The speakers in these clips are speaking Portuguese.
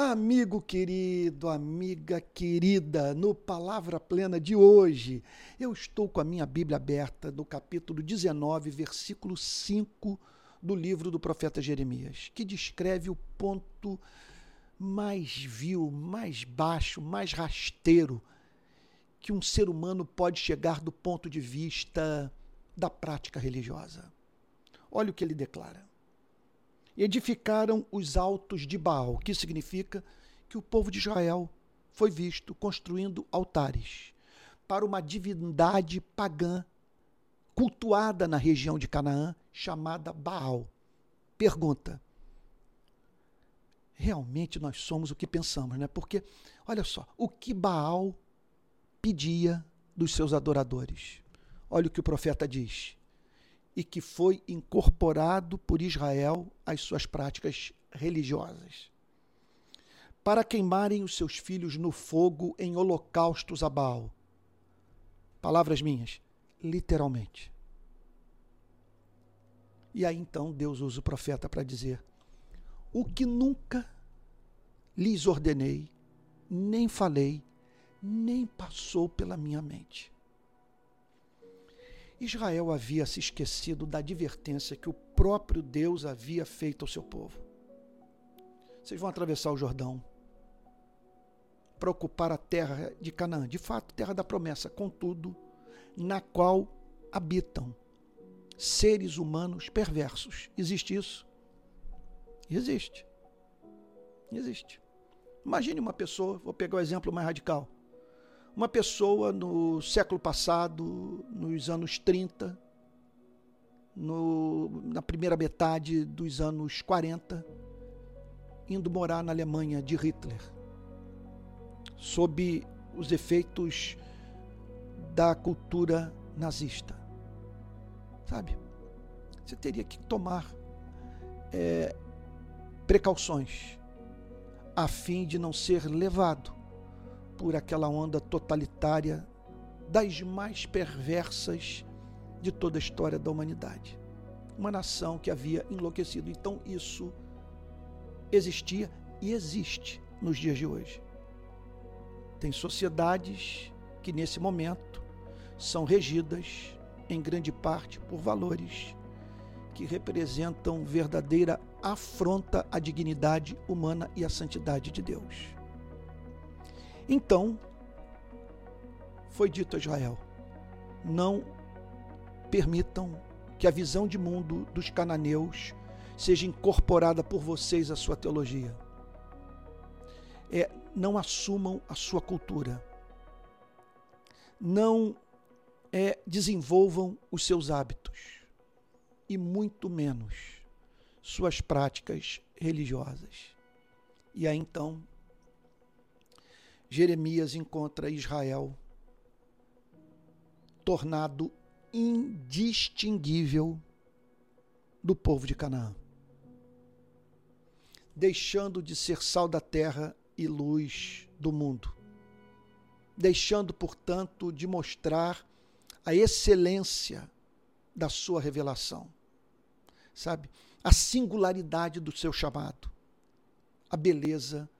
Amigo querido, amiga querida, no Palavra Plena de hoje, eu estou com a minha Bíblia aberta no capítulo 19, versículo 5 do livro do profeta Jeremias, que descreve o ponto mais vil, mais baixo, mais rasteiro que um ser humano pode chegar do ponto de vista da prática religiosa. Olha o que ele declara edificaram os altos de Baal, que significa que o povo de Israel foi visto construindo altares para uma divindade pagã cultuada na região de Canaã, chamada Baal. Pergunta: realmente nós somos o que pensamos, né? Porque, olha só, o que Baal pedia dos seus adoradores. Olha o que o profeta diz e que foi incorporado por Israel às suas práticas religiosas. Para queimarem os seus filhos no fogo em holocaustos a Baal. Palavras minhas, literalmente. E aí então Deus usa o profeta para dizer: O que nunca lhes ordenei, nem falei, nem passou pela minha mente. Israel havia se esquecido da advertência que o próprio Deus havia feito ao seu povo. Vocês vão atravessar o Jordão para ocupar a terra de Canaã, de fato, terra da promessa, contudo, na qual habitam seres humanos perversos. Existe isso? Existe. Existe. Imagine uma pessoa, vou pegar o exemplo mais radical uma pessoa no século passado, nos anos 30, no, na primeira metade dos anos 40, indo morar na Alemanha de Hitler, sob os efeitos da cultura nazista. Sabe? Você teria que tomar é, precauções a fim de não ser levado por aquela onda totalitária das mais perversas de toda a história da humanidade. Uma nação que havia enlouquecido. Então isso existia e existe nos dias de hoje. Tem sociedades que nesse momento são regidas em grande parte por valores que representam verdadeira afronta à dignidade humana e à santidade de Deus. Então, foi dito a Israel: não permitam que a visão de mundo dos cananeus seja incorporada por vocês à sua teologia. É, não assumam a sua cultura. Não é, desenvolvam os seus hábitos e muito menos suas práticas religiosas. E aí então Jeremias encontra Israel tornado indistinguível do povo de Canaã, deixando de ser sal da terra e luz do mundo, deixando, portanto, de mostrar a excelência da sua revelação, sabe? A singularidade do seu chamado, a beleza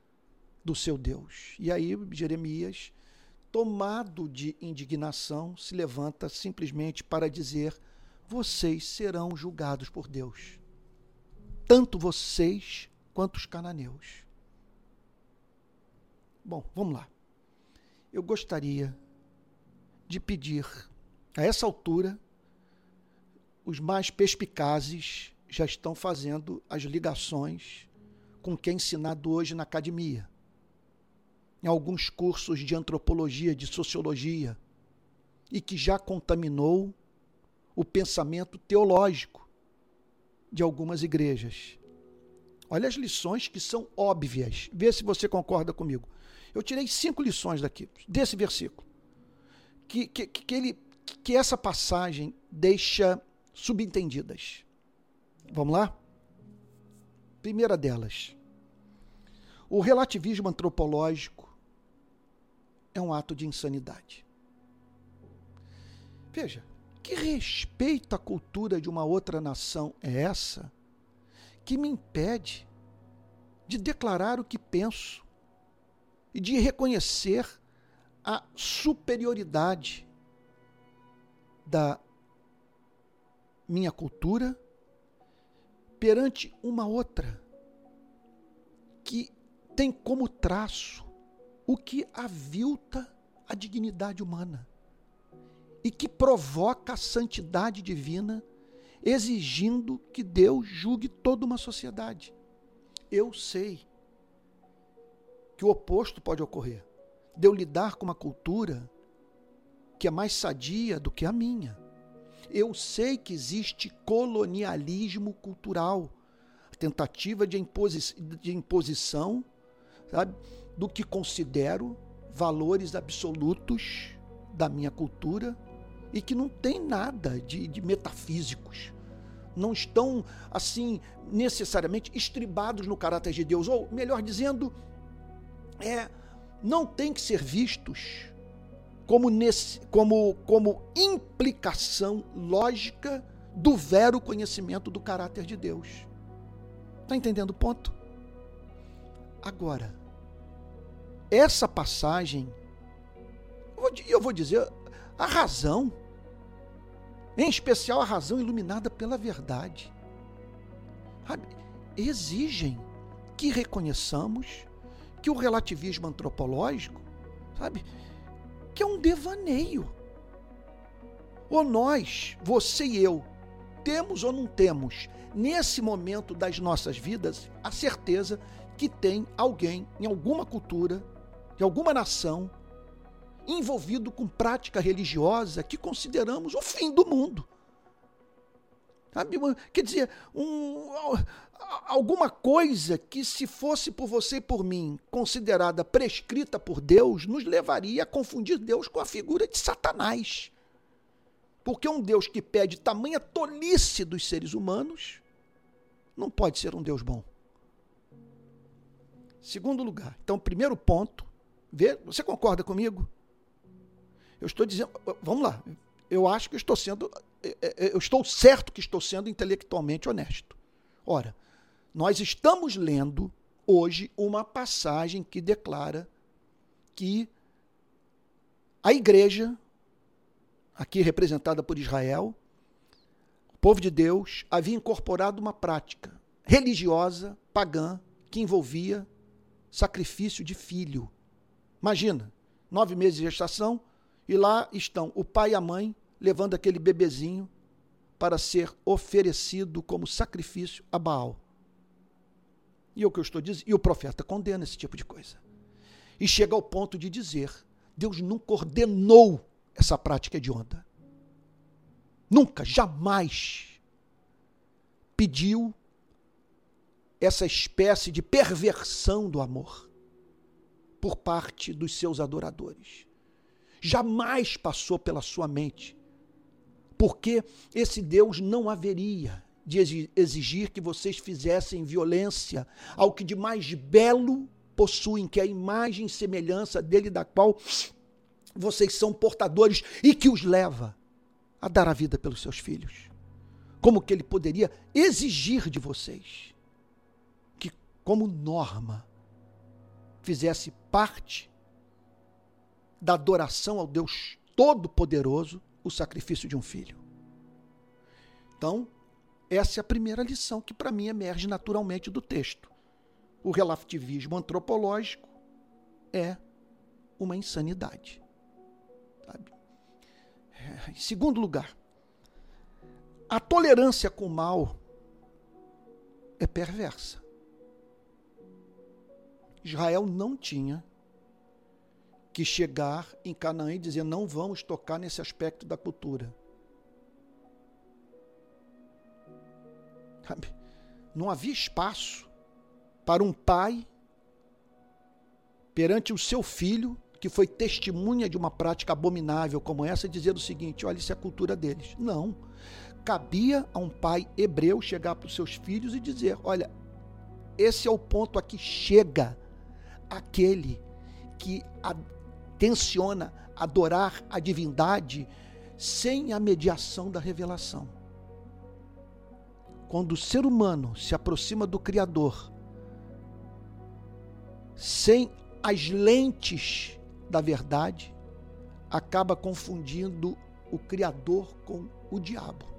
do seu Deus. E aí Jeremias, tomado de indignação, se levanta simplesmente para dizer: vocês serão julgados por Deus. Tanto vocês quanto os cananeus. Bom, vamos lá. Eu gostaria de pedir, a essa altura, os mais perspicazes já estão fazendo as ligações com o que é ensinado hoje na academia em alguns cursos de antropologia, de sociologia, e que já contaminou o pensamento teológico de algumas igrejas. Olha as lições que são óbvias. Vê se você concorda comigo. Eu tirei cinco lições daqui, desse versículo. Que, que, que, ele, que essa passagem deixa subentendidas. Vamos lá? Primeira delas. O relativismo antropológico é um ato de insanidade. Veja, que respeito à cultura de uma outra nação é essa que me impede de declarar o que penso e de reconhecer a superioridade da minha cultura perante uma outra que tem como traço o que avilta a dignidade humana e que provoca a santidade divina, exigindo que Deus julgue toda uma sociedade. Eu sei que o oposto pode ocorrer, de eu lidar com uma cultura que é mais sadia do que a minha. Eu sei que existe colonialismo cultural, tentativa de, imposi de imposição sabe, do que considero valores absolutos da minha cultura e que não tem nada de, de metafísicos. Não estão, assim, necessariamente estribados no caráter de Deus. Ou, melhor dizendo, é, não tem que ser vistos como, nesse, como, como implicação lógica do vero conhecimento do caráter de Deus. Está entendendo o ponto? Agora, essa passagem, eu vou dizer, a razão, em especial a razão iluminada pela verdade, exigem que reconheçamos que o relativismo antropológico, sabe, que é um devaneio. Ou nós, você e eu, temos ou não temos, nesse momento das nossas vidas, a certeza que tem alguém em alguma cultura, em alguma nação, envolvido com prática religiosa que consideramos o fim do mundo. Sabe? Quer dizer, um, alguma coisa que, se fosse por você e por mim considerada prescrita por Deus, nos levaria a confundir Deus com a figura de Satanás. Porque um Deus que pede tamanha tolice dos seres humanos não pode ser um Deus bom. Segundo lugar, então, primeiro ponto, vê, você concorda comigo? Eu estou dizendo, vamos lá, eu acho que estou sendo, é, é, eu estou certo que estou sendo intelectualmente honesto. Ora, nós estamos lendo hoje uma passagem que declara que a igreja, aqui representada por Israel, o povo de Deus, havia incorporado uma prática religiosa, pagã, que envolvia sacrifício de filho. Imagina, nove meses de gestação, e lá estão o pai e a mãe levando aquele bebezinho para ser oferecido como sacrifício a Baal. E o que eu estou dizendo, e o profeta condena esse tipo de coisa. E chega ao ponto de dizer: Deus nunca ordenou essa prática de onda. Nunca, jamais pediu essa espécie de perversão do amor por parte dos seus adoradores jamais passou pela sua mente. Porque esse Deus não haveria de exigir que vocês fizessem violência ao que de mais belo possuem, que é a imagem e semelhança dele, da qual vocês são portadores e que os leva a dar a vida pelos seus filhos. Como que ele poderia exigir de vocês que, como norma, fizesse parte da adoração ao Deus Todo-Poderoso o sacrifício de um filho. Então, essa é a primeira lição que para mim emerge naturalmente do texto. O relativismo antropológico é uma insanidade. Sabe? É, em segundo lugar, a tolerância com o mal é perversa. Israel não tinha que chegar em Canaã e dizer: não vamos tocar nesse aspecto da cultura. Não havia espaço para um pai perante o seu filho, que foi testemunha de uma prática abominável como essa, dizer o seguinte: olha, isso é a cultura deles. Não. Cabia a um pai hebreu chegar para os seus filhos e dizer: olha, esse é o ponto a que chega aquele que tenciona adorar a divindade sem a mediação da revelação. Quando o ser humano se aproxima do Criador sem as lentes da verdade, acaba confundindo o Criador com o diabo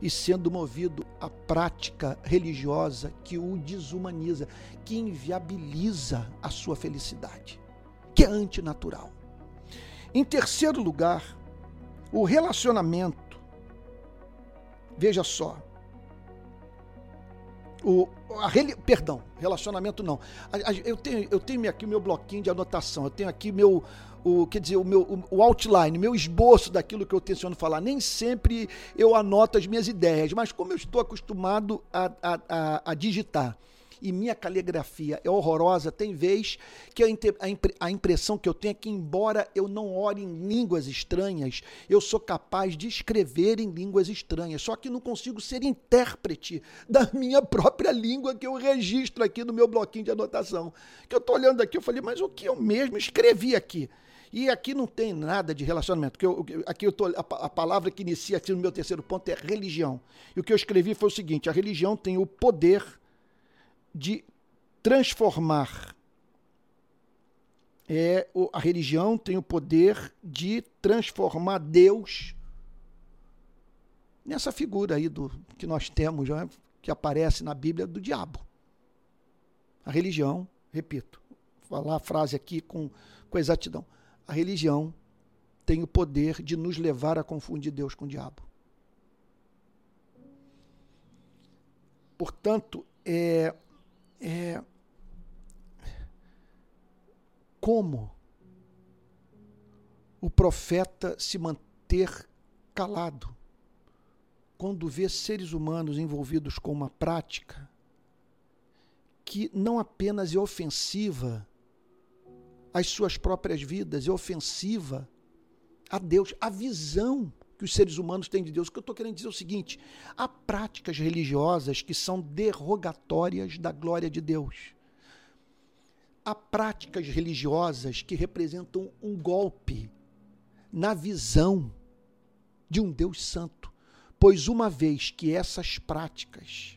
e sendo movido à prática religiosa que o desumaniza, que inviabiliza a sua felicidade, que é antinatural. Em terceiro lugar, o relacionamento. Veja só. O, a, perdão, relacionamento não. Eu tenho, eu tenho aqui meu bloquinho de anotação, eu tenho aqui meu, o, quer dizer, o meu o, o outline, meu esboço daquilo que eu tenciono falar. Nem sempre eu anoto as minhas ideias, mas como eu estou acostumado a, a, a, a digitar e minha caligrafia é horrorosa, tem vez que a, a, impressão que eu tenho é que, embora eu não ore em línguas estranhas, eu sou capaz de escrever em línguas estranhas, só que não consigo ser intérprete da minha própria língua que eu registro aqui no meu bloquinho de anotação. Que eu estou olhando aqui, eu falei, mas o que eu mesmo escrevi aqui? E aqui não tem nada de relacionamento. Que eu, aqui eu tô, a, a palavra que inicia aqui no meu terceiro ponto é religião. E o que eu escrevi foi o seguinte: a religião tem o poder de transformar. É, a religião tem o poder de transformar Deus nessa figura aí do que nós temos, né, que aparece na Bíblia do diabo. A religião, repito, falar a frase aqui com, com exatidão a religião tem o poder de nos levar a confundir Deus com o diabo. Portanto, é, é como o profeta se manter calado quando vê seres humanos envolvidos com uma prática que não apenas é ofensiva às suas próprias vidas, é ofensiva a Deus, a visão que os seres humanos têm de Deus. O que eu estou querendo dizer é o seguinte: há práticas religiosas que são derrogatórias da glória de Deus. Há práticas religiosas que representam um golpe na visão de um Deus santo. Pois uma vez que essas práticas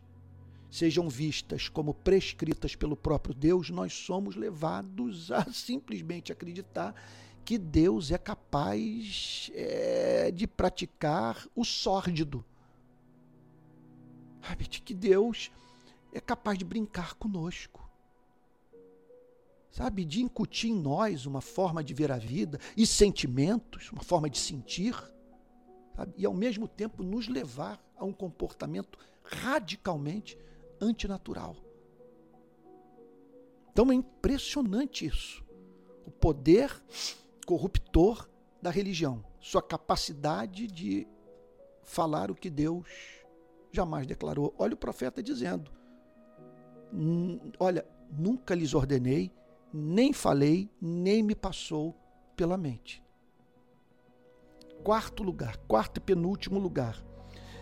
sejam vistas como prescritas pelo próprio Deus, nós somos levados a simplesmente acreditar que Deus é capaz é, de praticar o sórdido. Sabe, de que Deus é capaz de brincar conosco. Sabe, de incutir em nós uma forma de ver a vida e sentimentos, uma forma de sentir, sabe? e ao mesmo tempo nos levar a um comportamento radicalmente antinatural. Então é impressionante isso. O poder corruptor da religião, sua capacidade de falar o que Deus jamais declarou. Olha o profeta dizendo: Olha, nunca lhes ordenei, nem falei, nem me passou pela mente. Quarto lugar, quarto e penúltimo lugar,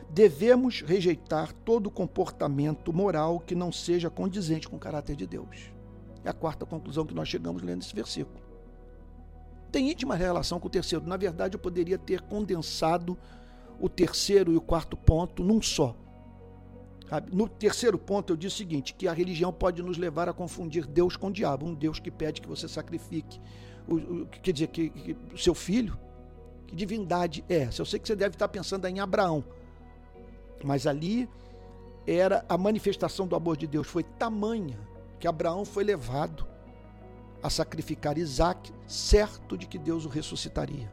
devemos rejeitar todo comportamento moral que não seja condizente com o caráter de Deus. É a quarta conclusão que nós chegamos lendo esse versículo. Tem íntima relação com o terceiro. Na verdade, eu poderia ter condensado o terceiro e o quarto ponto num só. No terceiro ponto, eu disse o seguinte: que a religião pode nos levar a confundir Deus com o diabo, um Deus que pede que você sacrifique, o, o quer dizer, que, que seu filho. Que divindade é essa? Eu sei que você deve estar pensando em Abraão, mas ali era a manifestação do amor de Deus foi tamanha que Abraão foi levado a sacrificar Isaac, certo de que Deus o ressuscitaria.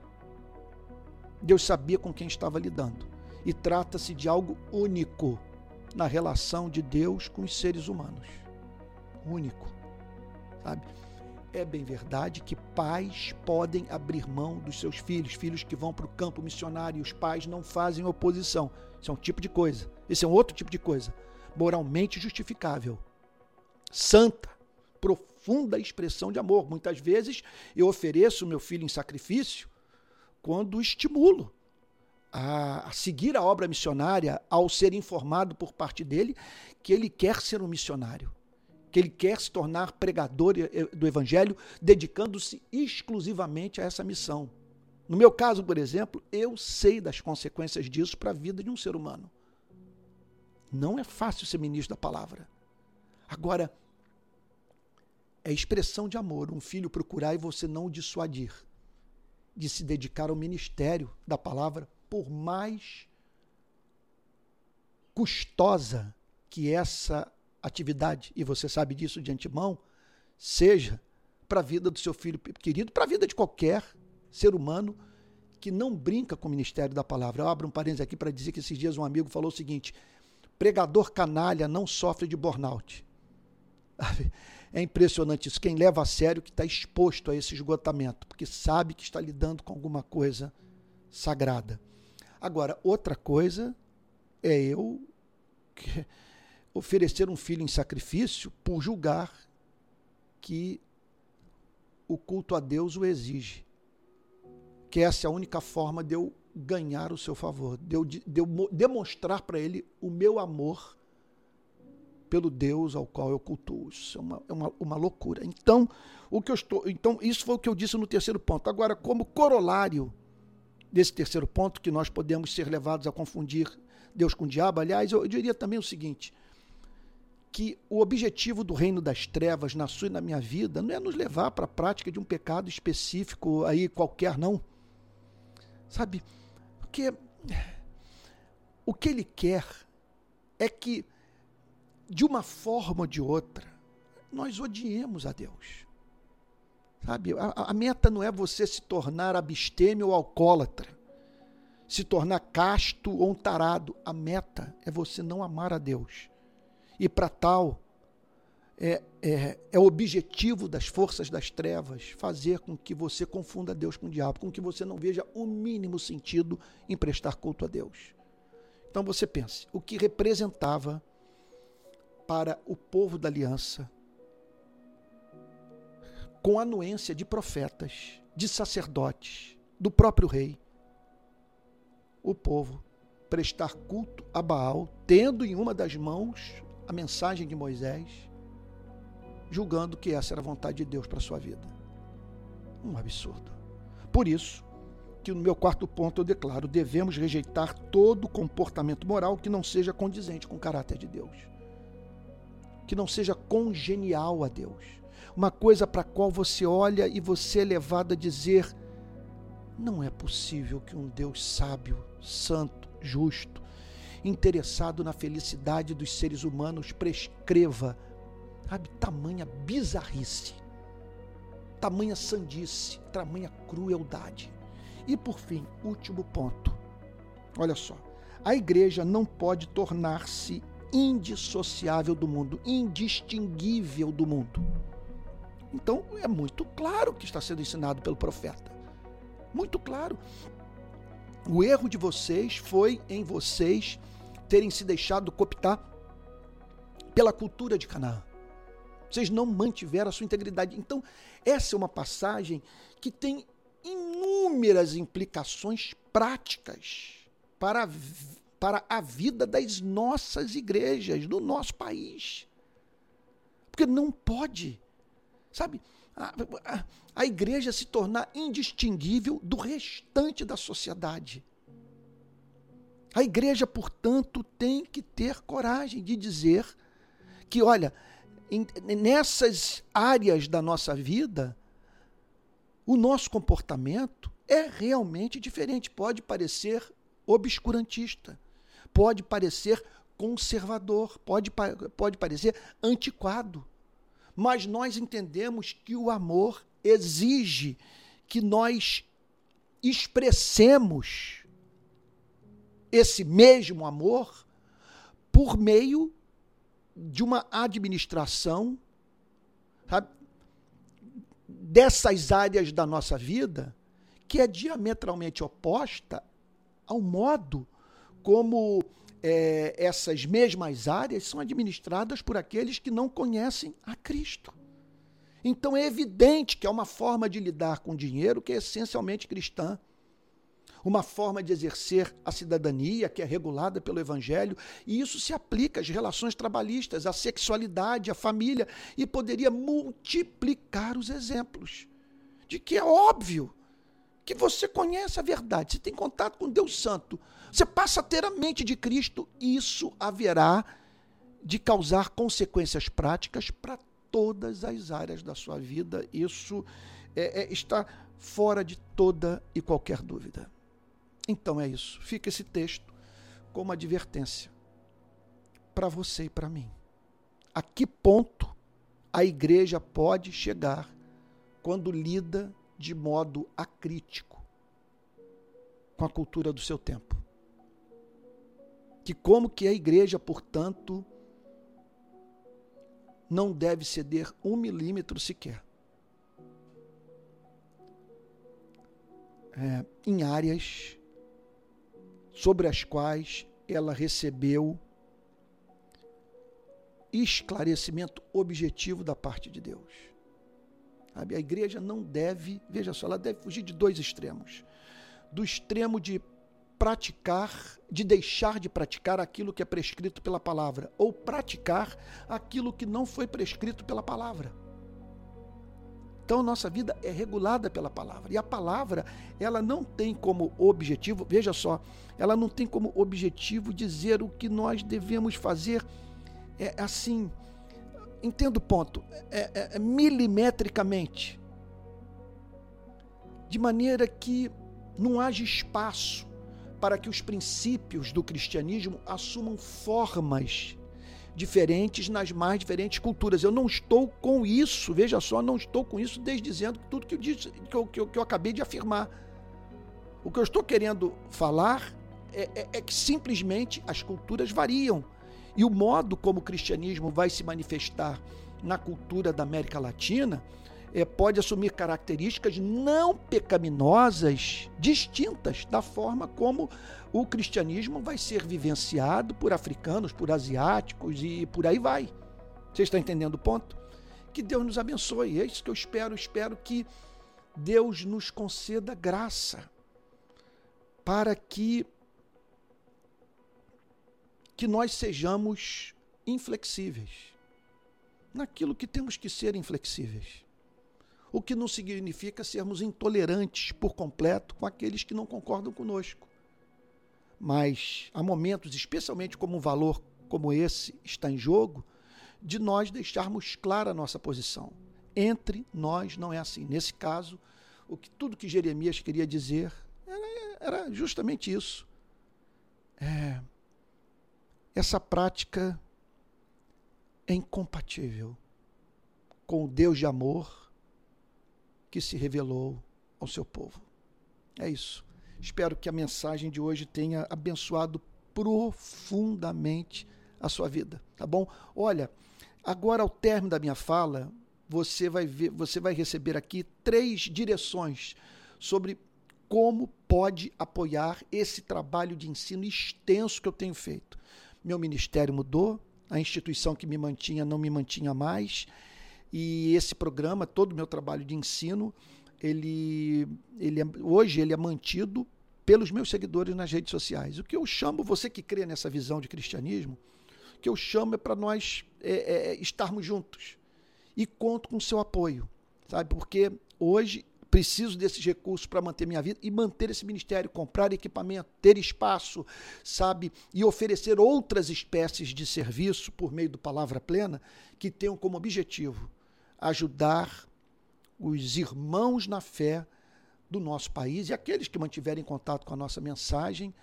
Deus sabia com quem estava lidando. E trata-se de algo único na relação de Deus com os seres humanos. Único. Sabe? É bem verdade que pais podem abrir mão dos seus filhos, filhos que vão para o campo missionário, e os pais não fazem oposição. Isso é um tipo de coisa. Esse é um outro tipo de coisa. Moralmente justificável. Santa, profunda expressão de amor. Muitas vezes eu ofereço meu filho em sacrifício quando estimulo a, seguir a obra missionária ao ser informado por parte dele que ele quer ser um missionário que ele quer se tornar pregador do evangelho, dedicando-se exclusivamente a essa missão. No meu caso, por exemplo, eu sei das consequências disso para a vida de um ser humano. Não é fácil ser ministro da palavra. Agora, é expressão de amor. Um filho procurar e você não o dissuadir de se dedicar ao ministério da palavra, por mais custosa que essa atividade, e você sabe disso de antemão, seja para a vida do seu filho querido, para a vida de qualquer ser humano que não brinca com o ministério da palavra. Eu abro um parênteses aqui para dizer que esses dias um amigo falou o seguinte: pregador canalha não sofre de burnout. É impressionante isso. Quem leva a sério que está exposto a esse esgotamento, porque sabe que está lidando com alguma coisa sagrada. Agora, outra coisa é eu oferecer um filho em sacrifício por julgar que o culto a Deus o exige. Que essa é a única forma de eu ganhar o seu favor, de eu, de eu demonstrar para ele o meu amor pelo Deus ao qual eu cultuo. Isso é uma, é uma, uma loucura. Então, o que eu estou. Então, isso foi o que eu disse no terceiro ponto. Agora, como corolário desse terceiro ponto, que nós podemos ser levados a confundir Deus com o diabo, aliás, eu, eu diria também o seguinte: que o objetivo do reino das trevas na sua e na minha vida não é nos levar para a prática de um pecado específico aí qualquer, não. Sabe? Porque o que ele quer é que de uma forma ou de outra, nós odiemos a Deus. Sabe? A, a, meta não é você se tornar abstêmio ou alcoólatra, se tornar casto ou um tarado. A meta é você não amar a Deus. E para tal, é, é, é o objetivo das forças das trevas fazer com que você confunda Deus com o diabo, com que você não veja o mínimo sentido em prestar culto a Deus. Então você pense, o que representava para o povo da aliança, com anuência de profetas, de sacerdotes, do próprio rei, o povo prestar culto a Baal, tendo em uma das mãos a mensagem de Moisés, julgando que essa era a vontade de Deus para a sua vida. Um absurdo. Por isso, que no meu quarto ponto eu declaro: devemos rejeitar todo comportamento moral que não seja condizente com o caráter de Deus que não seja congenial a Deus. Uma coisa para a qual você olha e você é levado a dizer: não é possível que um Deus sábio, santo, justo, interessado na felicidade dos seres humanos prescreva, sabe, tamanha bizarrice, tamanha sandice, tamanha crueldade. E por fim, último ponto. Olha só, a igreja não pode tornar-se indissociável do mundo, indistinguível do mundo. Então é muito claro que está sendo ensinado pelo profeta. Muito claro. O erro de vocês foi em vocês terem se deixado cooptar pela cultura de Canaã. Vocês não mantiveram a sua integridade. Então, essa é uma passagem que tem inúmeras implicações práticas para para a vida das nossas igrejas, do nosso país. Porque não pode, sabe, a, a, a igreja se tornar indistinguível do restante da sociedade. A igreja, portanto, tem que ter coragem de dizer que, olha, nessas áreas da nossa vida, o nosso comportamento é realmente diferente. Pode parecer obscurantista, pode parecer conservador, pode, pode parecer antiquado. Mas nós entendemos que o amor exige que nós expressemos esse mesmo amor por meio de uma administração sabe, dessas áreas da nossa vida que é diametralmente oposta ao modo como é, essas mesmas áreas são administradas por aqueles que não conhecem a Cristo. Então é evidente que é uma forma de lidar com dinheiro que é essencialmente cristã. Uma forma de exercer a cidadania que é regulada pelo Evangelho, e isso se aplica às relações trabalhistas, à sexualidade, à família, e poderia multiplicar os exemplos de que é óbvio que você conhece a verdade, você tem contato com Deus Santo, você passa a ter a mente de Cristo, isso haverá de causar consequências práticas para todas as áreas da sua vida. Isso é, é, está fora de toda e qualquer dúvida. Então é isso. Fica esse texto como advertência para você e para mim. A que ponto a igreja pode chegar quando lida de modo acrítico com a cultura do seu tempo? Que como que a igreja, portanto, não deve ceder um milímetro sequer é, em áreas sobre as quais ela recebeu esclarecimento objetivo da parte de Deus. A igreja não deve, veja só, ela deve fugir de dois extremos. Do extremo de praticar, de deixar de praticar aquilo que é prescrito pela palavra, ou praticar aquilo que não foi prescrito pela palavra. Então, nossa vida é regulada pela palavra. E a palavra, ela não tem como objetivo, veja só, ela não tem como objetivo dizer o que nós devemos fazer é assim, entendo o ponto, é, é, é milimetricamente, de maneira que não haja espaço para que os princípios do cristianismo assumam formas diferentes nas mais diferentes culturas. Eu não estou com isso, veja só, não estou com isso desdizendo tudo que eu, disse, que eu, que eu, que eu acabei de afirmar. O que eu estou querendo falar é, é, é que simplesmente as culturas variam. E o modo como o cristianismo vai se manifestar na cultura da América Latina é, pode assumir características não pecaminosas distintas da forma como o cristianismo vai ser vivenciado por africanos, por asiáticos e por aí vai. Você está entendendo o ponto? Que Deus nos abençoe. É isso que eu espero. Espero que Deus nos conceda graça para que que nós sejamos inflexíveis naquilo que temos que ser inflexíveis. O que não significa sermos intolerantes por completo com aqueles que não concordam conosco. Mas há momentos, especialmente como um valor como esse está em jogo, de nós deixarmos clara a nossa posição. Entre nós não é assim. Nesse caso, o que tudo que Jeremias queria dizer era, era justamente isso. É, essa prática é incompatível com o Deus de amor que se revelou ao seu povo. É isso. Espero que a mensagem de hoje tenha abençoado profundamente a sua vida, tá bom? Olha, agora ao término da minha fala, você vai ver, você vai receber aqui três direções sobre como pode apoiar esse trabalho de ensino extenso que eu tenho feito meu ministério mudou, a instituição que me mantinha não me mantinha mais, e esse programa, todo o meu trabalho de ensino, ele, ele é, hoje ele é mantido pelos meus seguidores nas redes sociais. O que eu chamo, você que crê nessa visão de cristianismo, o que eu chamo é para nós é, é, estarmos juntos. E conto com seu apoio, sabe? Porque hoje preciso desses recursos para manter minha vida e manter esse ministério, comprar equipamento, ter espaço, sabe? E oferecer outras espécies de serviço por meio do Palavra Plena que tenham como objetivo ajudar os irmãos na fé do nosso país e aqueles que mantiverem contato com a nossa mensagem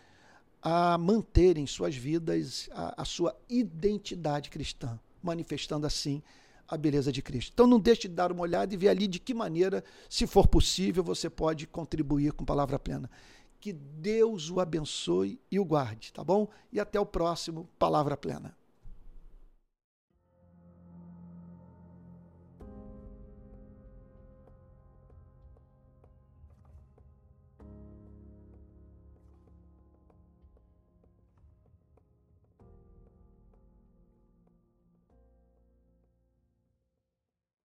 a manterem suas vidas a, a sua identidade cristã, manifestando assim a beleza de Cristo. Então não deixe de dar uma olhada e ver ali de que maneira, se for possível, você pode contribuir com palavra plena. Que Deus o abençoe e o guarde, tá bom? E até o próximo Palavra Plena.